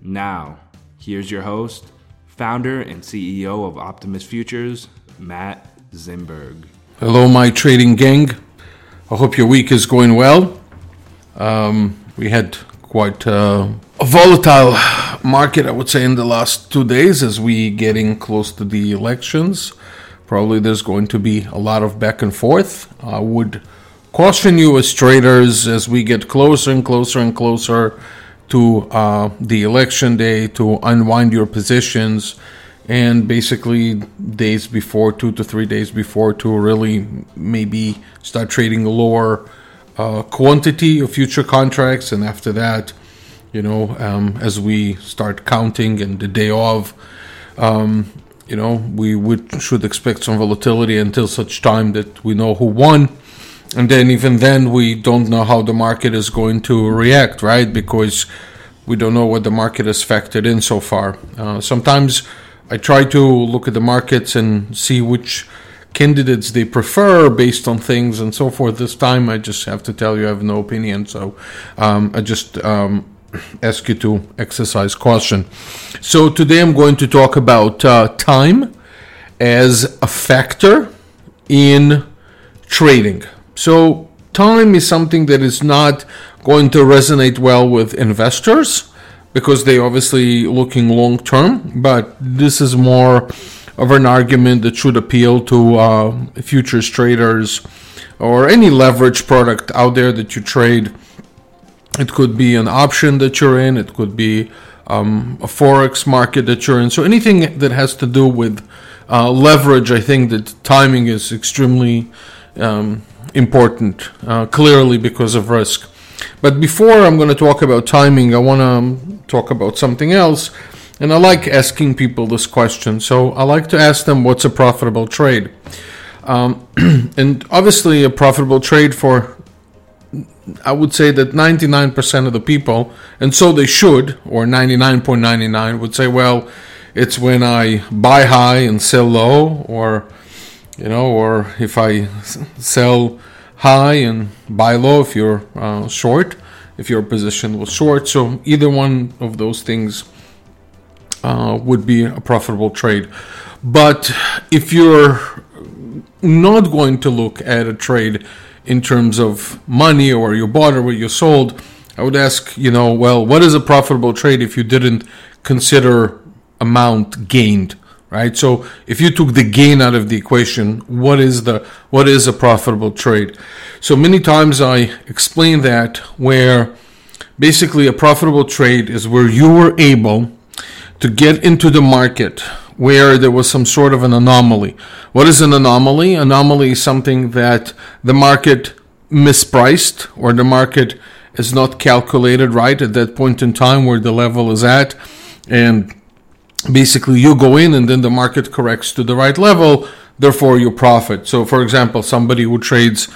Now, here's your host, founder and CEO of Optimus Futures, Matt Zimberg. Hello, my trading gang. I hope your week is going well. Um, we had quite uh, a volatile market, I would say, in the last two days as we getting close to the elections. Probably there's going to be a lot of back and forth. I would caution you as traders as we get closer and closer and closer to uh, the election day to unwind your positions and basically days before two to three days before to really maybe start trading a lower uh, quantity of future contracts. And after that you know um, as we start counting and the day of um, you know we would should expect some volatility until such time that we know who won and then even then we don't know how the market is going to react right? Because we don't know what the market has factored in so far. Uh, sometimes i try to look at the markets and see which candidates they prefer based on things and so forth. This time i just have to tell you i have no opinion so um, i just um, ask you to exercise caution. So today i'm going to talk about uh, time as a factor in trading so, time is something that is not going to resonate well with investors because they obviously looking long term, but this is more of an argument that should appeal to uh, futures traders or any leverage product out there that you trade. It could be an option that you're in, it could be um, a forex market that you're in. So anything that has to do with uh, leverage, I think that timing is extremely um, important, uh, clearly because of risk. But before I'm going to talk about timing, I want to um, talk about something else. And I like asking people this question. So I like to ask them, what's a profitable trade? Um, and obviously, a profitable trade for, I would say that 99% of the people, and so they should, or 99.99 would say, well, it's when I buy high and sell low, or you know, or if I sell high and buy low if you're uh, short, if your position was short. So either one of those things uh, would be a profitable trade. But if you're not going to look at a trade in terms of money or you bought or what you sold, I would ask, you know, well, what is a profitable trade if you didn't consider amount gained? Right? So if you took the gain out of the equation, what is the what is a profitable trade? So many times I explain that where basically a profitable trade is where you were able to get into the market where there was some sort of an anomaly. What is an anomaly? Anomaly is something that the market mispriced or the market is not calculated right at that point in time where the level is at and basically you go in and then the market corrects to the right level therefore you profit. So for example somebody who trades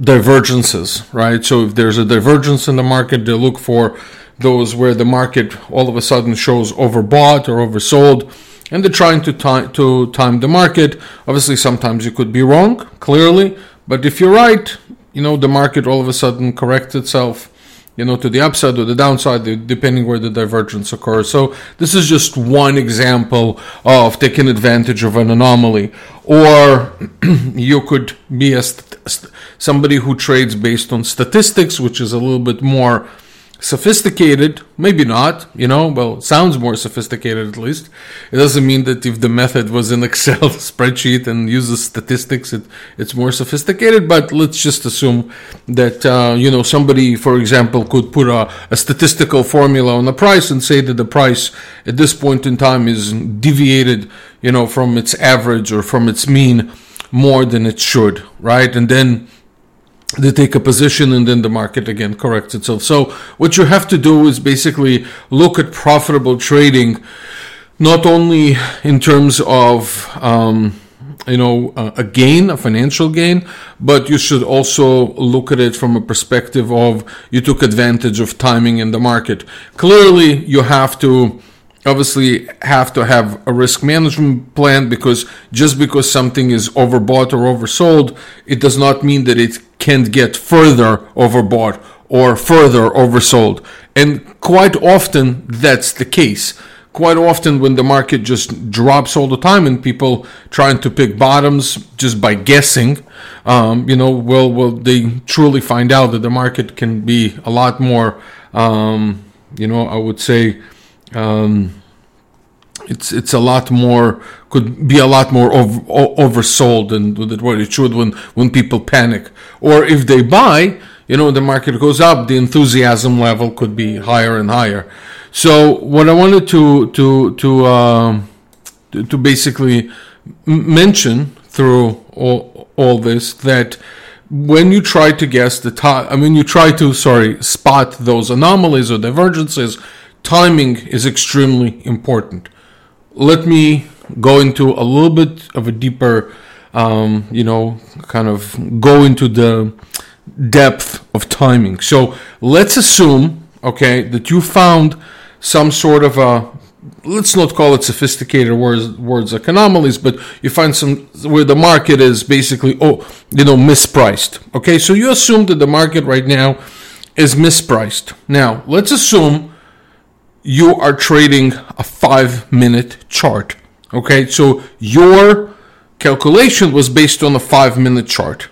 divergences right? So if there's a divergence in the market they look for those where the market all of a sudden shows overbought or oversold and they're trying to time to time the market. Obviously sometimes you could be wrong clearly but if you're right you know the market all of a sudden corrects itself you know, to the upside or the downside, depending where the divergence occurs. So this is just one example of taking advantage of an anomaly. Or you could be a st- somebody who trades based on statistics, which is a little bit more sophisticated maybe not you know well sounds more sophisticated at least. It doesn't mean that if the method was in excel spreadsheet and uses statistics it, it's more sophisticated but let's just assume that uh, you know somebody for example could put a, a statistical formula on the price and say that the price at this point in time is deviated you know from its average or from its mean more than it should right? And then they take a position and then the market again corrects itself. So what you have to do is basically look at profitable trading, not only in terms of um, you know a gain, a financial gain, but you should also look at it from a perspective of you took advantage of timing in the market. Clearly, you have to obviously have to have a risk management plan because just because something is overbought or oversold, it does not mean that it can't get further overbought or further oversold. And quite often that's the case. Quite often, when the market just drops all the time and people trying to pick bottoms just by guessing, um, you know, well, well, they truly find out that the market can be a lot more, um, you know, I would say, um, it's it's a lot more could be a lot more over, oversold than what it should when when people panic. Or if they buy you know the market goes up the enthusiasm level could be higher and higher. So what i wanted to to to uh, to, basically mention through all, all this that when you try to guess the time i mean you try to sorry spot those anomalies or divergences timing is extremely important let me go into a little bit of a deeper, um, you know, kind of go into the depth of timing. So let's assume, okay, that you found some sort of a let's not call it sophisticated words, words like anomalies, but you find some where the market is basically oh you know mispriced. Okay, so you assume that the market right now is mispriced. Now let's assume you are trading a five minute chart. Okay, so your calculation was based on a five minute chart.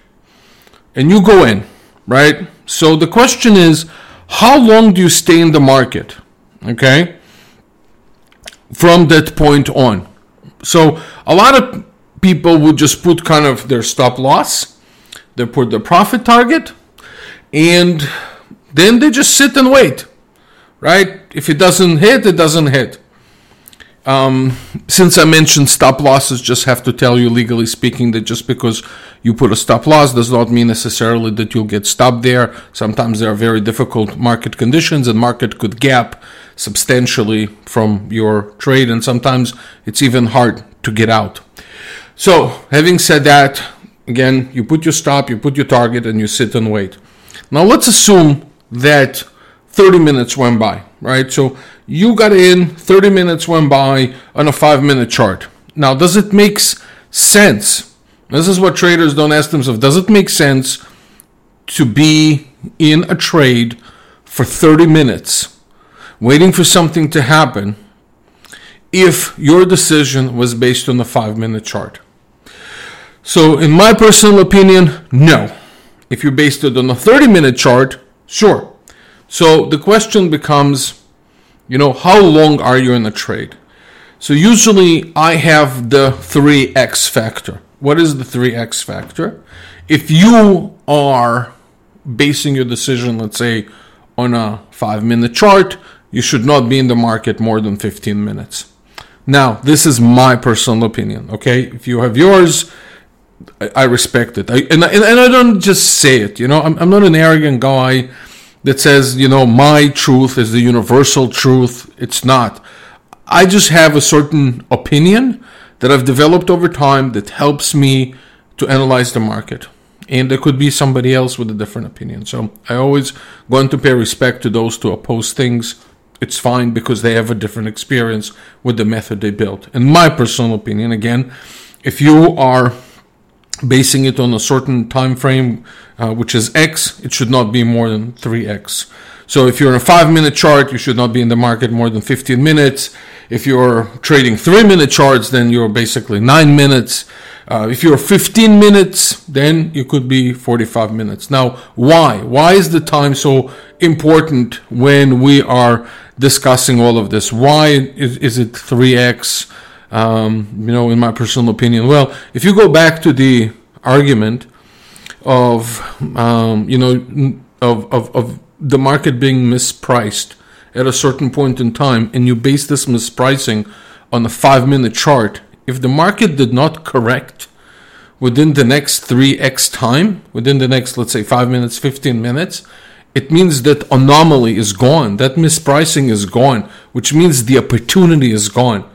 And you go in, right? So the question is, how long do you stay in the market? Okay, from that point on. So a lot of people would just put kind of their stop loss, they put their profit target, and then they just sit and wait right? If it doesn't hit, it doesn't hit. Um, since I mentioned stop losses, just have to tell you, legally speaking, that just because you put a stop loss does not mean necessarily that you'll get stopped there. Sometimes there are very difficult market conditions, and market could gap substantially from your trade, and sometimes it's even hard to get out. So, having said that, again, you put your stop, you put your target, and you sit and wait. Now, let's assume that 30 minutes went by, right? So you got in, 30 minutes went by on a five minute chart. Now, does it make sense? This is what traders don't ask themselves. Does it make sense to be in a trade for 30 minutes, waiting for something to happen, if your decision was based on the five minute chart? So, in my personal opinion, no. If you based it on a 30 minute chart, sure. So the question becomes, you know, how long are you in a trade? So usually I have the 3x factor. What is the 3x factor? If you are basing your decision, let's say, on a five minute chart, you should not be in the market more than 15 minutes. Now, this is my personal opinion, okay? If you have yours, I, respect it. I, and, and, and I don't just say it, you know, I'm, I'm not an arrogant guy that says, you know, my truth is the universal truth. It's not. I just have a certain opinion that I've developed over time that helps me to analyze the market. And there could be somebody else with a different opinion. So I always going to pay respect to those to oppose things. It's fine because they have a different experience with the method they built. In my personal opinion, again, if you are basing it on a certain time frame, uh, which is X, it should not be more than 3X. So if you're in a five minute chart, you should not be in the market more than 15 minutes. If you're trading three minute charts, then you're basically nine minutes. Uh, if you're 15 minutes, then you could be 45 minutes. Now, why? Why is the time so important when we are discussing all of this? Why is, is it 3x? Um, you know, in my personal opinion, well, if you go back to the argument of, um, you know, of, of, of the market being mispriced at a certain point in time, and you base this mispricing on a five minute chart, if the market did not correct within the next 3x time, within the next, let's say, 5 minutes, 15 minutes, it means that anomaly is gone. That mispricing is gone, which means the opportunity is gone.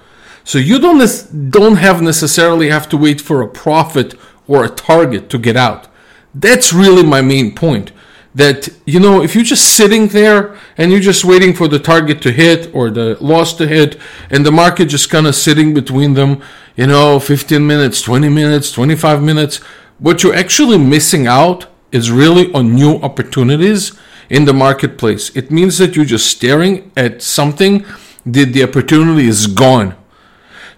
So you don't, don't have necessarily have to wait for a profit or a target to get out. That's really my main point that you know if you're just sitting there and you're just waiting for the target to hit or the loss to hit and the market just kind of sitting between them you know 15 minutes 20 minutes 25 minutes what you're actually missing out is really on new opportunities in the marketplace it means that you're just staring at something that the opportunity is gone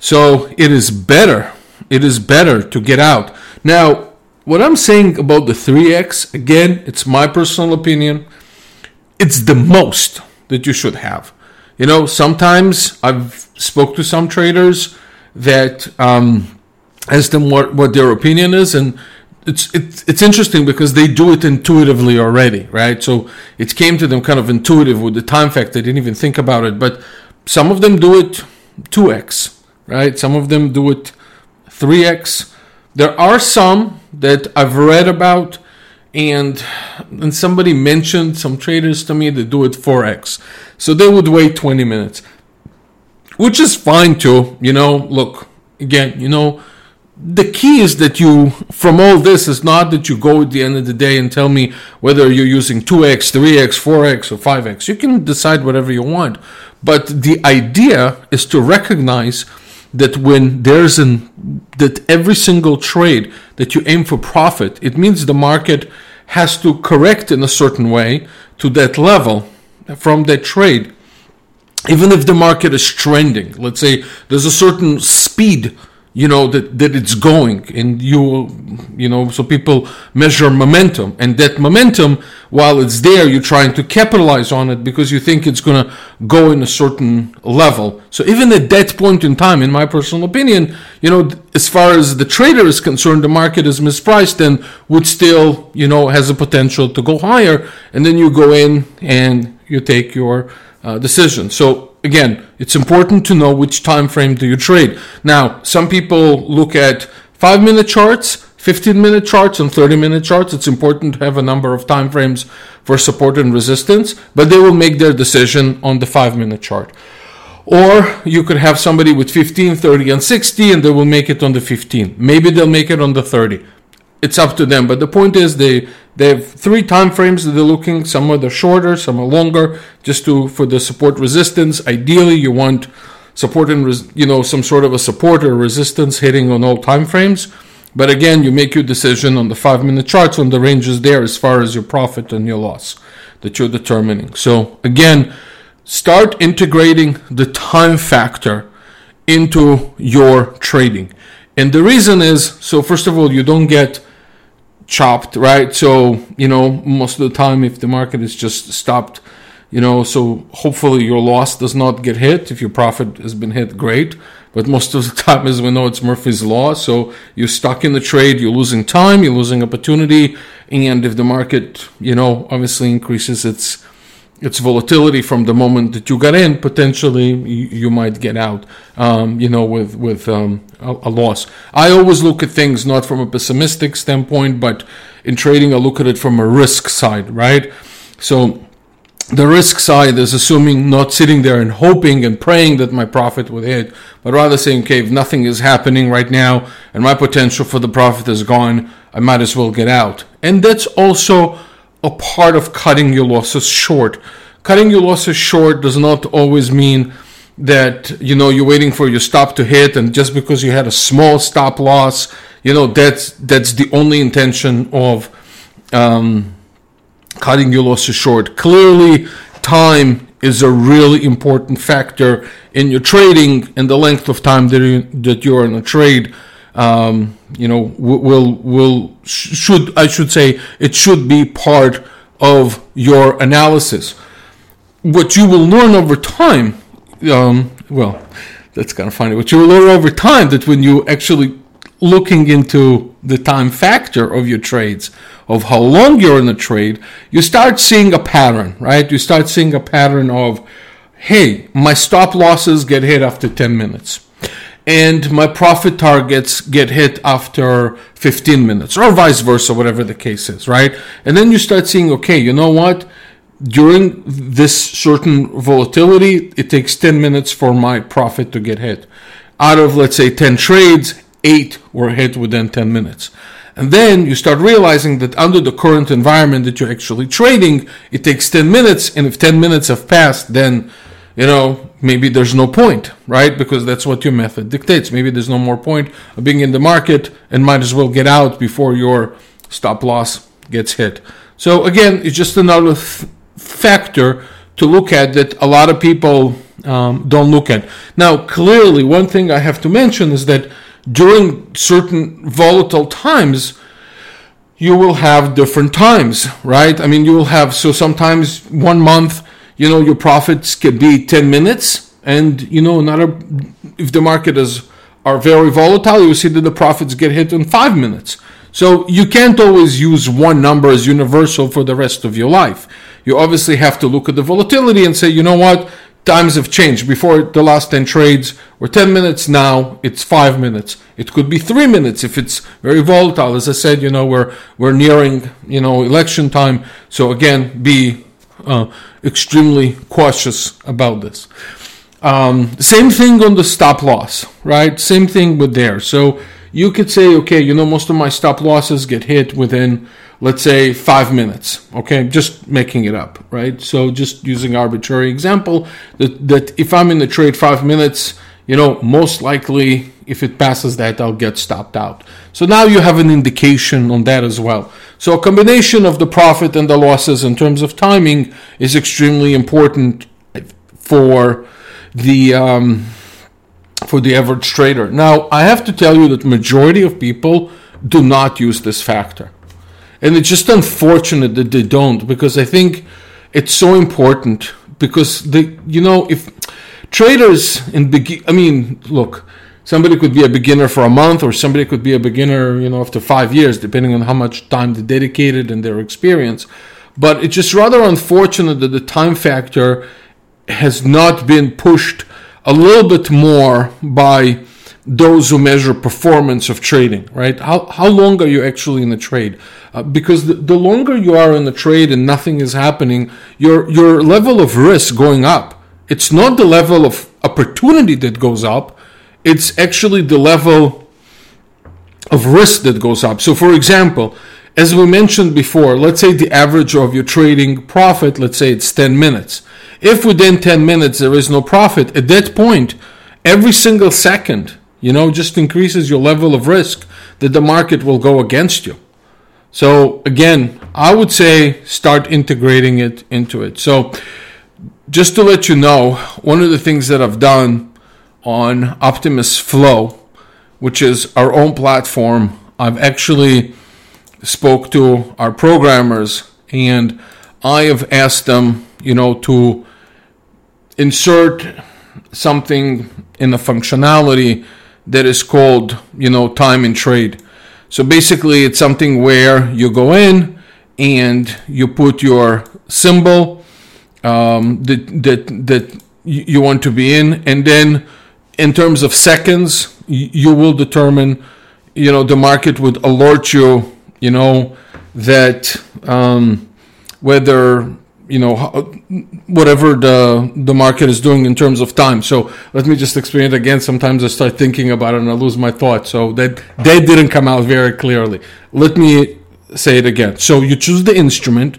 so it is better it is better to get out now what I'm saying about the 3x, again, it's my personal opinion. It's the most that you should have. You know, sometimes I've spoke to some traders that um, ask them what, what their opinion is, and it's, it's it's interesting because they do it intuitively already, right? So it came to them kind of intuitive with the time factor. They didn't even think about it, but some of them do it 2x, right? Some of them do it 3x. There are some that I've read about, and and somebody mentioned some traders to me that do it 4x. So they would wait 20 minutes, which is fine too. You know, look, again, you know, the key is that you, from all this, is not that you go at the end of the day and tell me whether you're using 2x, 3x, 4x, or 5x. You can decide whatever you want. But the idea is to recognize that when there's an that every single trade that you aim for profit, it means the market has to correct in a certain way to that level from that trade. Even if the market is trending, let's say there's a certain speed you know that that it's going. And you you know so people measure momentum. And that momentum while it's there you're trying to capitalize on it because you think it's going to go in a certain level. So even at that point in time in my personal opinion you know as far as the trader is concerned the market is mispriced and would still you know has a potential to go higher. And then you go in and you take your uh, decision. So again, it's important to know which time frame do you trade. Now, some people look at 5 minute charts, 15 minute charts and 30 minute charts. It's important to have a number of time frames for support and resistance, but they will make their decision on the 5 minute chart. Or you could have somebody with 15, 30, and 60, and they will make it on the 15. Maybe they'll make it on the 30 it's up to them. But the point is, they they have three time frames that they're looking. Some are the shorter, some are longer, just to for the support resistance. Ideally, you want support and res, you know some sort of a support or resistance hitting on all time frames. But again, you make your decision on the five minute charts when the range is there as far as your profit and your loss that you're determining. So again, start integrating the time factor into your trading. And the reason is so, first of all, you don't get chopped, right? So, you know, most of the time, if the market is just stopped, you know, so hopefully your loss does not get hit. If your profit has been hit, great. But most of the time, as we know, it's Murphy's Law. So you're stuck in the trade, you're losing time, you're losing opportunity. And if the market, you know, obviously increases its its volatility from the moment that you got in, potentially you, you might get out, um, you know, with with um, a, a, loss. I always look at things not from a pessimistic standpoint, but in trading, I look at it from a risk side, right? So the risk side is assuming not sitting there and hoping and praying that my profit would hit, but rather saying, okay, if nothing is happening right now and my potential for the profit is gone, I might as well get out. And that's also a part of cutting your losses short. Cutting your losses short does not always mean that you know you're waiting for your stop to hit and just because you had a small stop loss you know that's that's the only intention of um, cutting your losses short clearly time is a really important factor in your trading and the length of time that, you, that you're in a trade. Um, you know, will will should I should say it should be part of your analysis. What you will learn over time, um, well, that's kind of funny. What you will learn over time that when you actually looking into the time factor of your trades, of how long you're in a trade, you start seeing a pattern, right? You start seeing a pattern of, hey, my stop losses get hit after 10 minutes. And my profit targets get hit after 15 minutes, or vice versa, whatever the case is, right? And then you start seeing, okay, you know what? During this certain volatility, it takes 10 minutes for my profit to get hit. Out of, let's say, 10 trades, eight were hit within 10 minutes. And then you start realizing that under the current environment that you're actually trading, it takes 10 minutes. And if 10 minutes have passed, then, you know, maybe there's no point, right? Because that's what your method dictates. Maybe there's no more point of being in the market and might as well get out before your stop loss gets hit. So again, it's just another th- factor to look at that a lot of people um, don't look at. Now, clearly, one thing I have to mention is that during certain volatile times, you will have different times, right? I mean, you will have, so sometimes one month, you know, your profits could be 10 minutes, and, you know, another, if the market is, are very volatile, you see that the profits get hit in five minutes. So you can't always use one number as universal for the rest of your life. You obviously have to look at the volatility and say, you know what, times have changed. Before the last 10 trades were 10 minutes, now it's 5 minutes. It could be 3 minutes if it's very volatile. As I said, you know, we're, we're nearing, you know, election time. So again, be uh, extremely cautious about this. Um, same thing on the stop loss, right? Same thing with there. So you could say, okay, you know, most of my stop losses get hit within let's say five minutes okay just making it up right so just using arbitrary example that, that if i'm in the trade five minutes you know most likely if it passes that i'll get stopped out so now you have an indication on that as well so a combination of the profit and the losses in terms of timing is extremely important for the um, for the average trader. Now i have to tell you that majority of people do not use this factor. And it's just unfortunate that they don't because I think it's so important because the you know, if traders in begin, I mean, look, somebody could be a beginner for a month or somebody could be a beginner, you know, after five years, depending on how much time they dedicated and their experience. But it's just rather unfortunate that the time factor has not been pushed a little bit more by those who measure performance of trading, right? How, how long are you actually in the trade? Uh, because the, the longer you are in the trade and nothing is happening, your, your level of risk going up. It's not the level of opportunity that goes up, it's actually the level of risk that goes up. So, for example, as we mentioned before, let's say the average of your trading profit, let's say it's 10 minutes. If within 10 minutes there is no profit, at that point, every single second you know, just increases your level of risk that the market will go against you. So again, I would say start integrating it into it. So just to let you know, one of the things that I've done on Optimus Flow, which is our own platform, I've actually spoke to our programmers and I have asked them, you know, to insert something in the functionality that is called, you know, time and trade. So basically, it's something where you go in and you put your symbol um, that that that you want to be in, and then in terms of seconds, you will determine, you know, the market would alert you, you know, that um, whether you know whatever the the market is doing in terms of time. So let me just explain it again. Sometimes i start thinking about it and i lose my thought. So that that didn't come out very clearly. Let me say it again. So you choose the instrument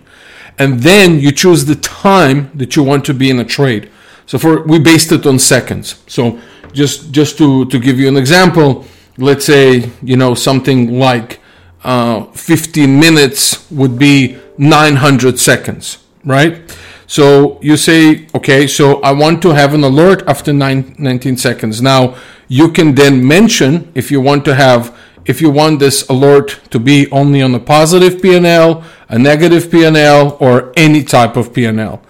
and then you choose the time that you want to be in a trade. So for we based it on seconds. So just just to to give you an example let's say you know something like uh, 15 minutes would be 900 seconds right? So you say, okay, so I want to have an alert after nine, 19 seconds. Now you can then mention if you want to have, if you want this alert to be only on a positive PNL, a negative PNL, or any type of PNL.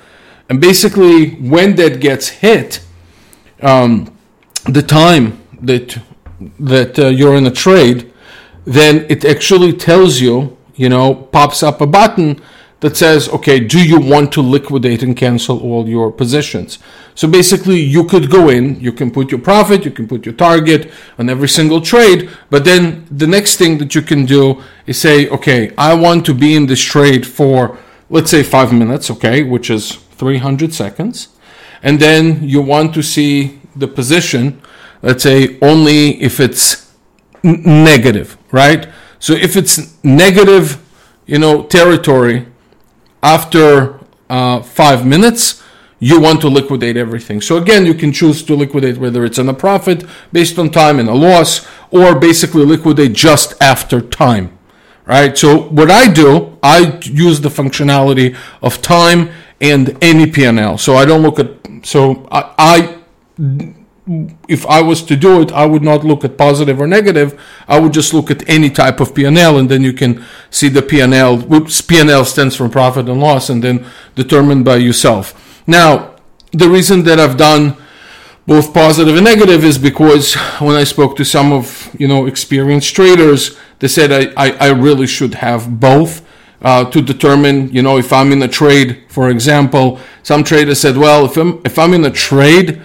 And basically, when that gets hit, um, the time that that uh, you're in a trade, then it actually tells you, you know, pops up a button that says, okay, do you want to liquidate and cancel all your positions? So basically, you could go in, you can put your profit, you can put your target on every single trade, but then the next thing that you can do is say, okay, I want to be in this trade for, let's say, five minutes, okay, which is 300 seconds. And then you want to see the position, let's say, only if it's n- negative, right? So if it's negative, you know, territory, after uh, five minutes, you want to liquidate everything. So again, you can choose to liquidate whether it's in a profit based on time and a loss, or basically liquidate just after time, right? So what I do, I use the functionality of time and any PNL. So I don't look at. So I, I if I was to do it, I would not look at positive or negative. I would just look at any type of PNL, and then you can see the PNL. Whoops, PNL stands for profit and loss, and then determined by yourself. Now, the reason that I've done both positive and negative is because when I spoke to some of you know experienced traders, they said I, I, I really should have both. Uh, to determine, you know, if I'm in a trade, for example, some traders said, well, if I'm if I'm in a trade,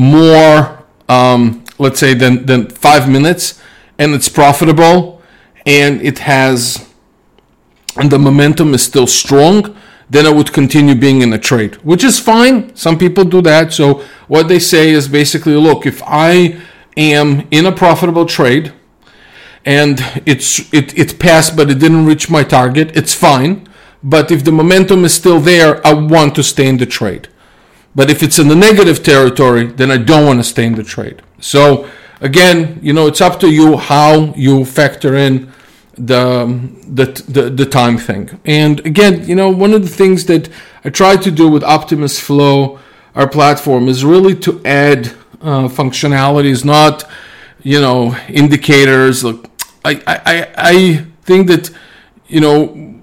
more, um, let's say, than, than five minutes, and it's profitable, and it has, and the momentum is still strong, then I would continue being in a trade, which is fine. Some people do that. So what they say is basically, look, if I am in a profitable trade and it's it, it passed but it didn't reach my target, it's fine. But if the momentum is still there, I want to stay in the trade. But if it's in the negative territory, then I don't want to stay in the trade. So again, you know, it's up to you how you factor in the, the the the, time thing. And again, you know, one of the things that I try to do with Optimus Flow, our platform, is really to add uh, functionalities, not you know indicators. Look, I I I think that you know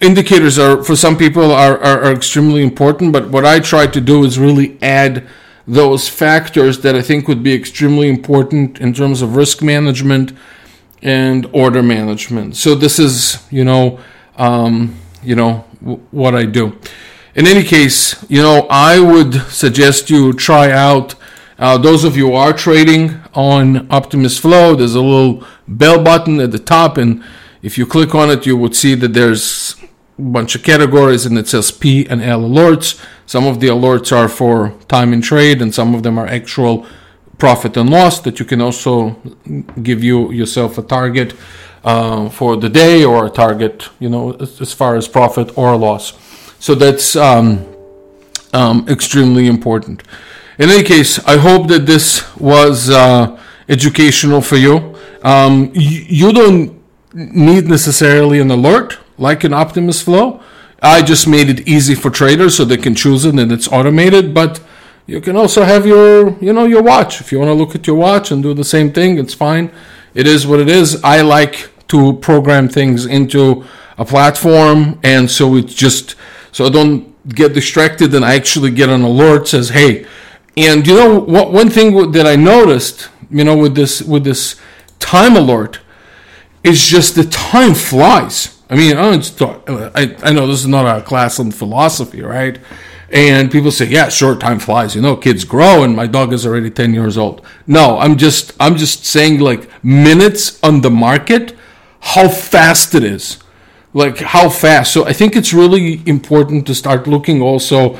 indicators are for some people are, are, are, extremely important but what i try to do is really add those factors that i think would be extremely important in terms of risk management and order management. So this is you know um, you know w- what i do. In any case you know i would suggest you try out uh, those of you who are trading on optimus flow there's a little bell button at the top and if you click on it you would see that there's bunch of categories and it says P and L alerts. Some of the alerts are for time in trade and some of them are actual profit and loss that you can also give you yourself a target uh, for the day or a target, you know, as, far as profit or loss. So that's um, um, extremely important. In any case, I hope that this was uh, educational for you. Um, you. You don't need necessarily an alert like an Optimus Flow. I just made it easy for traders so they can choose it and it's automated, but you can also have your, you know, your watch. If you want to look at your watch and do the same thing, it's fine. It is what it is. I like to program things into a platform and so it's just so I don't get distracted and I actually get an alert says, "Hey." And you know what one thing that I noticed, you know, with this with this time alert is just the time flies I mean, I, I know this is not a class on philosophy, right? And people say, yeah, short time flies. You know, kids grow and my dog is already 10 years old. No, I'm just, I'm just saying like minutes on the market, how fast it is. Like how fast. So I think it's really important to start looking also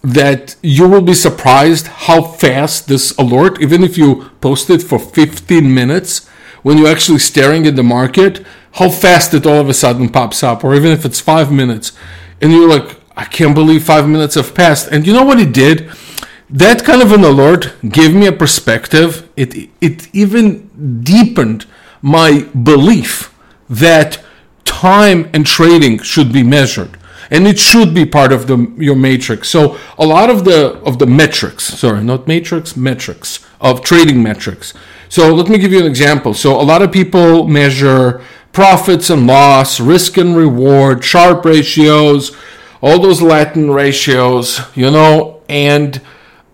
that you will be surprised how fast this alert, even if you post it for 15 minutes, when you're actually staring at the market, how fast it all of a sudden pops up, or even if it's five minutes, and you're like, I can't believe five minutes have passed. And you know what it did? That kind of an alert gave me a perspective. It it even deepened my belief that time and trading should be measured. and it should be part of the your matrix. So a lot of the of the metrics, sorry, not matrix, metrics of trading metrics. So let me give you an example. So a lot of people measure profits and loss, risk and reward, Sharpe ratios, all those Latin ratios, you know, and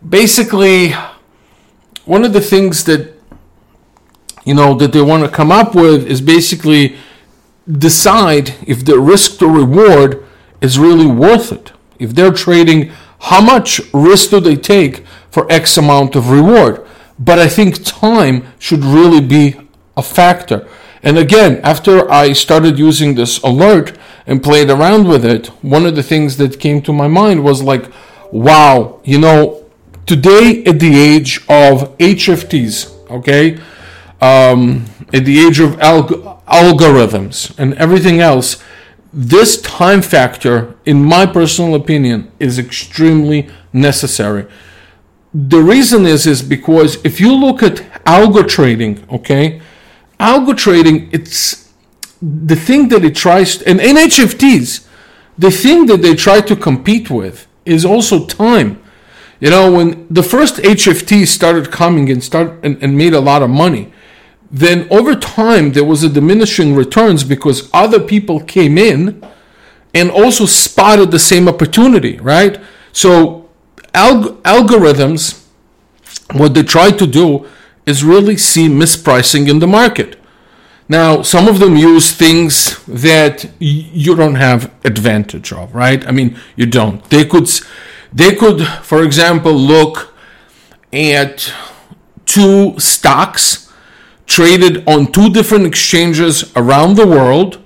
basically one of the things that you know that they want to come up with is basically decide if the risk to reward is really worth it. If they're trading, how much risk do they take for X amount of reward? But I think time should really be a factor. And again, after I started using this alert and played around with it, one of the things that came to my mind was like, wow, you know, today at the age of HFTs, okay, um, at the age of alg- algorithms and everything else, this time factor, in my personal opinion, is extremely necessary. The reason is is because if you look at algo trading, okay, algo trading, it's the thing that it tries, and in HFTs, the thing that they try to compete with is also time. You know, when the first HFT started coming and start and, and made a lot of money, then over time there was a diminishing returns because other people came in and also spotted the same opportunity, right? So alg- algorithms, what they try to do is really see mispricing in the market. Now, some of them use things that you don't have advantage of, right? I mean, you don't. They could, they could, for example, look at two stocks traded on two different exchanges around the world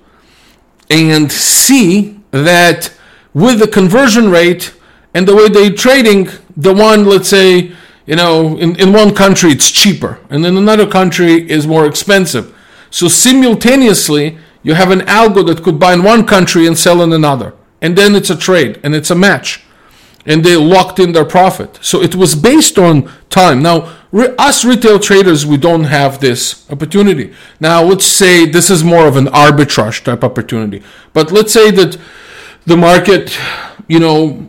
and see that with the conversion rate and the way they're trading, the one, let's say, you know, in, in one country it's cheaper and in another country is more expensive. So simultaneously, you have an algo that could buy in one country and sell in another. And then it's a trade and it's a match. And they locked in their profit. So it was based on time. Now, re- us retail traders, we don't have this opportunity. Now, let's say this is more of an arbitrage type opportunity. But let's say that the market, you know,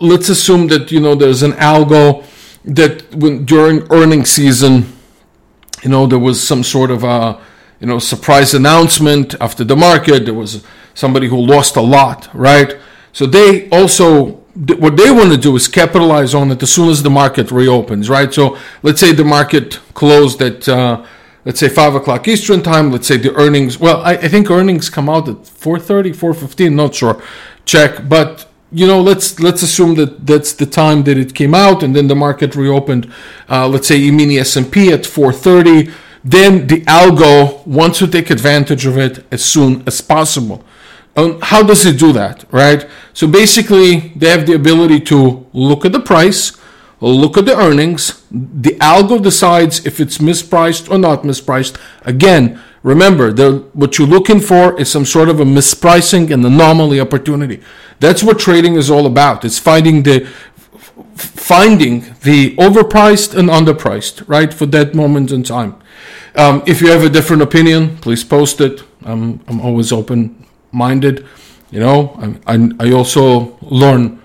let's assume that, you know, there's an algo that when during earnings season, you know, there was some sort of a, you know, surprise announcement after the market. There was somebody who lost a lot, right? So they also what they want to do is capitalize on it as soon as the market reopens, right? So let's say the market closed at uh, let's say five o'clock Eastern time. Let's say the earnings. Well, I, I think earnings come out at 4:30, 4:15. Not sure. Check, but you know, let's let's assume that that's the time that it came out, and then the market reopened. Uh, let's say E-mini S&P at 4:30. Then the algo wants to take advantage of it as soon as possible. Um, how does it do that, right? So basically, they have the ability to look at the price, look at the earnings. The algo decides if it's mispriced or not mispriced. Again, remember, what you're looking for is some sort of a mispricing and anomaly opportunity. That's what trading is all about. It's finding the finding the overpriced and underpriced, right, for that moment in time. Um, if you have a different opinion, please post it. I'm, I'm always open minded. You know, I, I, I also learn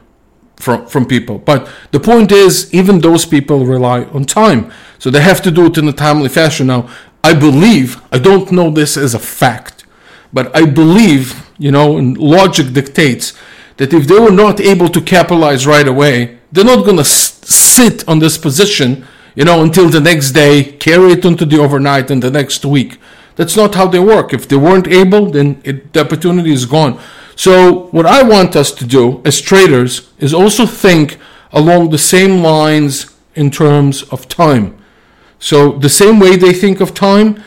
from from people. But the point is, even those people rely on time, so they have to do it in a timely fashion. Now, I believe I don't know this as a fact, but I believe you know, and logic dictates that if they were not able to capitalize right away, they're not going to s- sit on this position, you know, until the next day, carry it into the overnight and the next week. That's not how they work. If they weren't able, then it, the opportunity is gone. So, what I want us to do as traders is also think along the same lines in terms of time. So, the same way they think of time,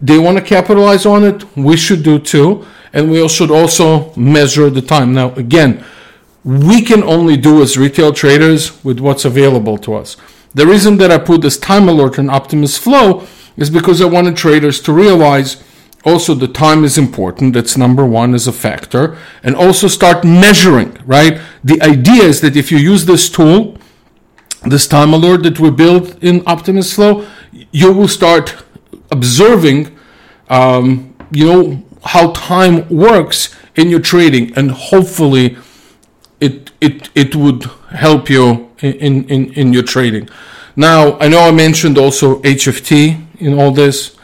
they want to capitalize on it, we should do too. And we should also measure the time. Now, again, we can only do as retail traders with what's available to us. The reason that I put this time alert on Optimus Flow is because I wanted traders to realize also the time is important. That's number one as a factor. And also start measuring, right? The idea is that if you use this tool, this time alert that we built in Optimus Flow, you will start observing, um, you know, how time works in your trading and hopefully it it it would help you in in in your trading. Now I know I mentioned also HFT in all this.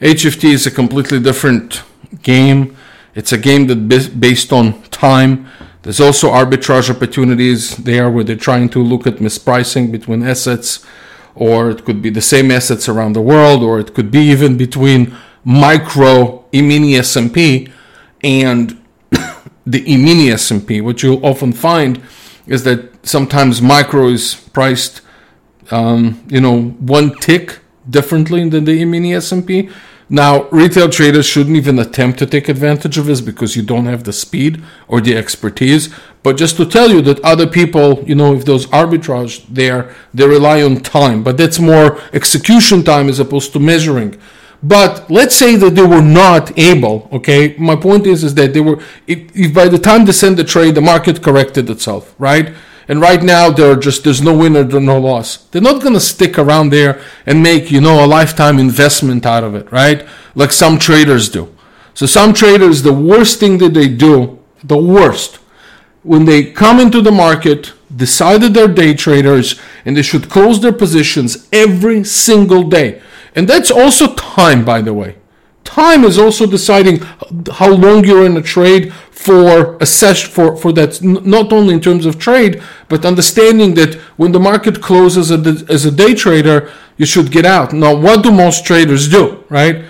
HFT is a completely different game. It's a game that based on time. There's also arbitrage opportunities there where they're trying to look at mispricing between assets, or it could be the same assets around the world, or it could be even between micro E-mini S&P and the E-mini S&P. What you'll often find is that sometimes micro is priced, um, you know, one tick differently than the E-mini S&P. Now, retail traders shouldn't even attempt to take advantage of this because you don't have the speed or the expertise. But just to tell you that other people, you know, if those arbitrage there, they rely on time, but that's more execution time as opposed to measuring. But let's say that they were not able. Okay, my point is is that they were. If, if by the time they sent the trade, the market corrected itself, right? And right now, they're just there's no winner, there's no loss. They're not gonna stick around there and make you know a lifetime investment out of it, right? Like some traders do. So some traders, the worst thing that they do, the worst, when they come into the market, decided they're day traders, and they should close their positions every single day. And that's also time, by the way. Time is also deciding how long you're in a trade for a session for, for that not only in terms of trade but understanding that when the market closes as a day trader you should get out. Now what do most traders do right?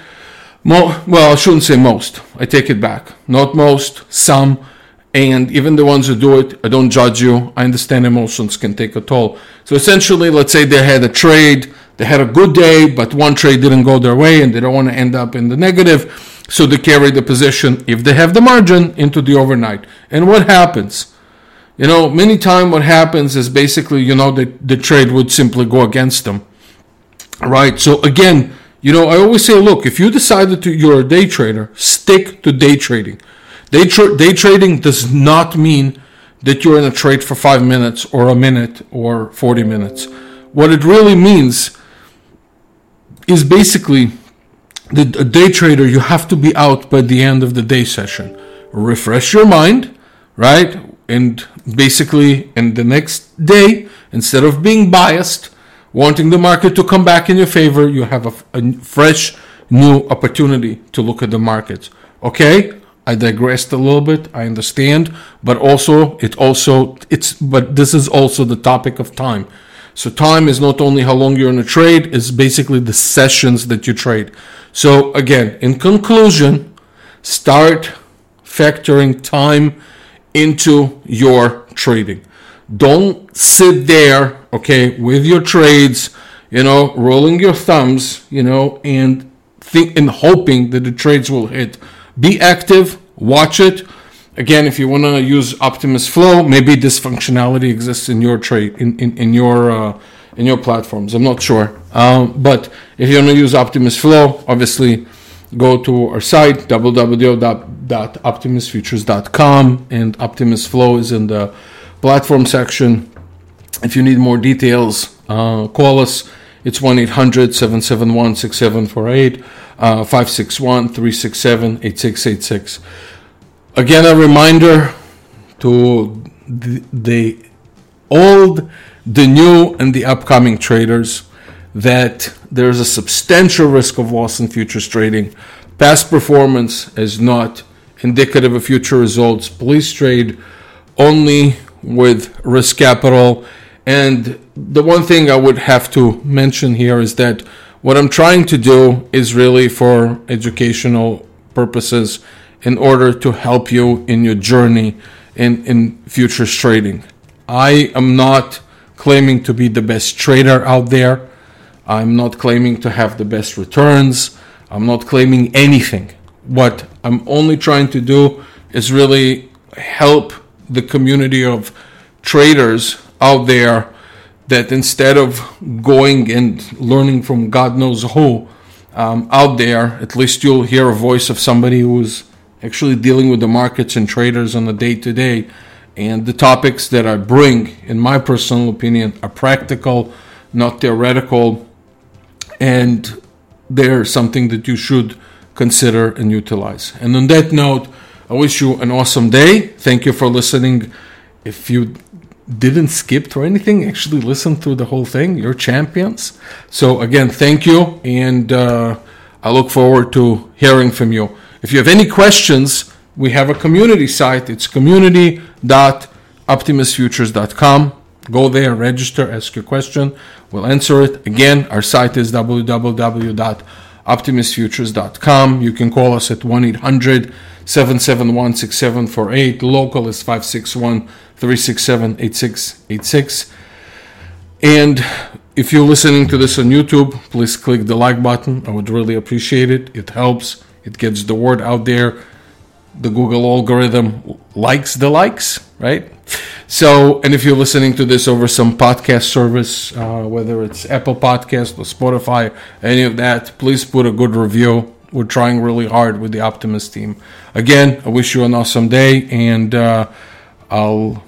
Well i shouldn't say most. I take it back. Not most some and even the ones who do it i don't judge you. I understand emotions can take a toll. So essentially let's say they had a trade they had a good day but one trade didn't go their way and they don't want to end up in the negative so they carry the position, if they have the margin, into the overnight. And what happens? You know, many times what happens is basically, you know, the, the trade would simply go against them. Right? So again, you know, I always say, look, if you decided to you're a day trader, stick to day trading. Day, tra- day trading does not mean that you're in a trade for five minutes or a minute or 40 minutes. What it really means is basically the day trader, you have to be out by the end of the day session. Refresh your mind, right? And basically, in the next day, instead of being biased, wanting the market to come back in your favor, you have a, a fresh, new opportunity to look at the markets. Okay, I digressed a little bit. I understand, but also it also it's but this is also the topic of time. So time is not only how long you're in a trade, it's basically the sessions that you trade. So again, in conclusion, start factoring time into your trading. Don't sit there, okay, with your trades, you know, rolling your thumbs, you know, and think and hoping that the trades will hit. Be active, watch it. Again, if you want to use Optimus Flow, maybe this functionality exists in your trade in in, in your uh, in your platforms. I'm not sure. Um, but if you want to use Optimus Flow, obviously go to our site www.optimusfutures.com and Optimus Flow is in the platform section. If you need more details, uh, call us. It's 1 800 771 6748, uh, 561 367 8686. Again, a reminder to the, the old the new and the upcoming traders that there's a substantial risk of loss in futures trading. Past performance is not indicative of future results. Please trade only with risk capital. And the one thing I would have to mention here is that what I'm trying to do is really for educational purposes in order to help you in your journey in, in futures trading. I am not claiming to be the best trader out there. I'm not claiming to have the best returns. I'm not claiming anything. What I'm only trying to do is really help the community of traders out there that instead of going and learning from God knows who um, out there, at least you'll hear a voice of somebody who's actually dealing with the markets and traders on a day to day and the topics that I bring, in my personal opinion, are practical, not theoretical, and they're something that you should consider and utilize. And on that note, I wish you an awesome day. Thank you for listening if you didn't skip or anything, actually listen through the whole thing. You're champions. So again, thank you, and uh, I look forward to hearing from you. If you have any questions, we have a community site. It's community.optimusfutures.com. Go there, register, ask your question. We'll answer it. Again, our site is www.optimusfutures.com. You can call us at 1 800 771 6748. Local is 561 367 8686. And if you're listening to this on YouTube, please click the like button. I would really appreciate it. It helps, it gets the word out there. The Google algorithm likes the likes, right? So, and if you're listening to this over some podcast service, uh, whether it's Apple Podcast or Spotify, any of that, please put a good review. We're trying really hard with the Optimus team. Again, I wish you an awesome day, and uh, I'll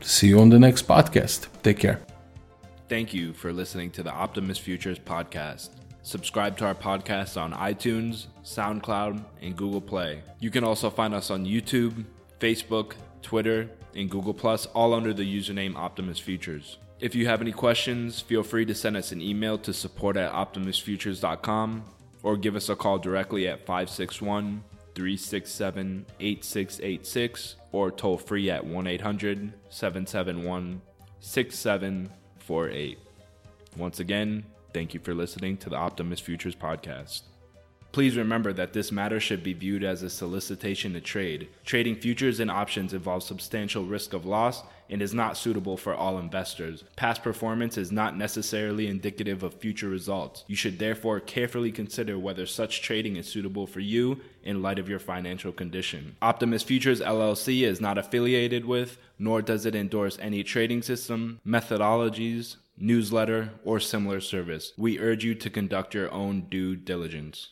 see you on the next podcast. Take care. Thank you for listening to the Optimus Futures podcast. Subscribe to our podcast on iTunes, SoundCloud, and Google Play. You can also find us on YouTube, Facebook, Twitter, and Google Plus, all under the username Optimus Futures. If you have any questions, feel free to send us an email to support at optimusfutures.com or give us a call directly at 561 367 8686 or toll free at 1 800 771 6748. Once again, thank you for listening to the Optimus Futures podcast. Please remember that this matter should be viewed as a solicitation to trade. Trading futures and options involves substantial risk of loss and is not suitable for all investors. Past performance is not necessarily indicative of future results. You should therefore carefully consider whether such trading is suitable for you in light of your financial condition. Optimus Futures LLC is not affiliated with, nor does it endorse any trading system, methodologies, newsletter, or similar service. We urge you to conduct your own due diligence.